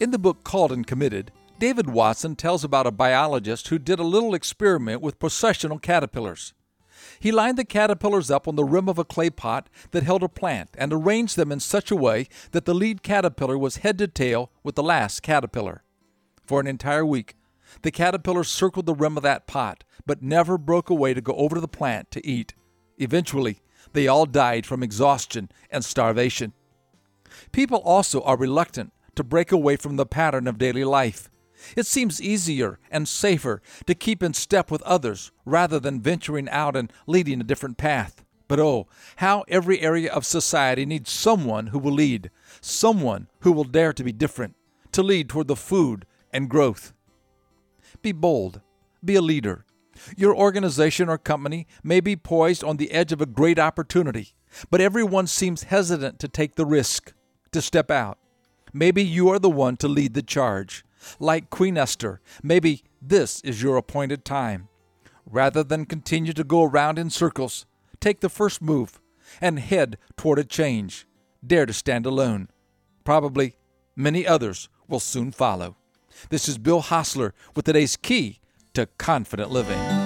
In the book Called and Committed, David Watson tells about a biologist who did a little experiment with processional caterpillars. He lined the caterpillars up on the rim of a clay pot that held a plant and arranged them in such a way that the lead caterpillar was head to tail with the last caterpillar. For an entire week, the caterpillars circled the rim of that pot, but never broke away to go over to the plant to eat. Eventually, they all died from exhaustion and starvation. People also are reluctant to break away from the pattern of daily life. It seems easier and safer to keep in step with others rather than venturing out and leading a different path. But oh, how every area of society needs someone who will lead, someone who will dare to be different, to lead toward the food and growth. Be bold, be a leader. Your organization or company may be poised on the edge of a great opportunity, but everyone seems hesitant to take the risk, to step out. Maybe you are the one to lead the charge. Like Queen Esther, maybe this is your appointed time. Rather than continue to go around in circles, take the first move and head toward a change. Dare to stand alone. Probably many others will soon follow. This is Bill Hostler with today's key to confident living.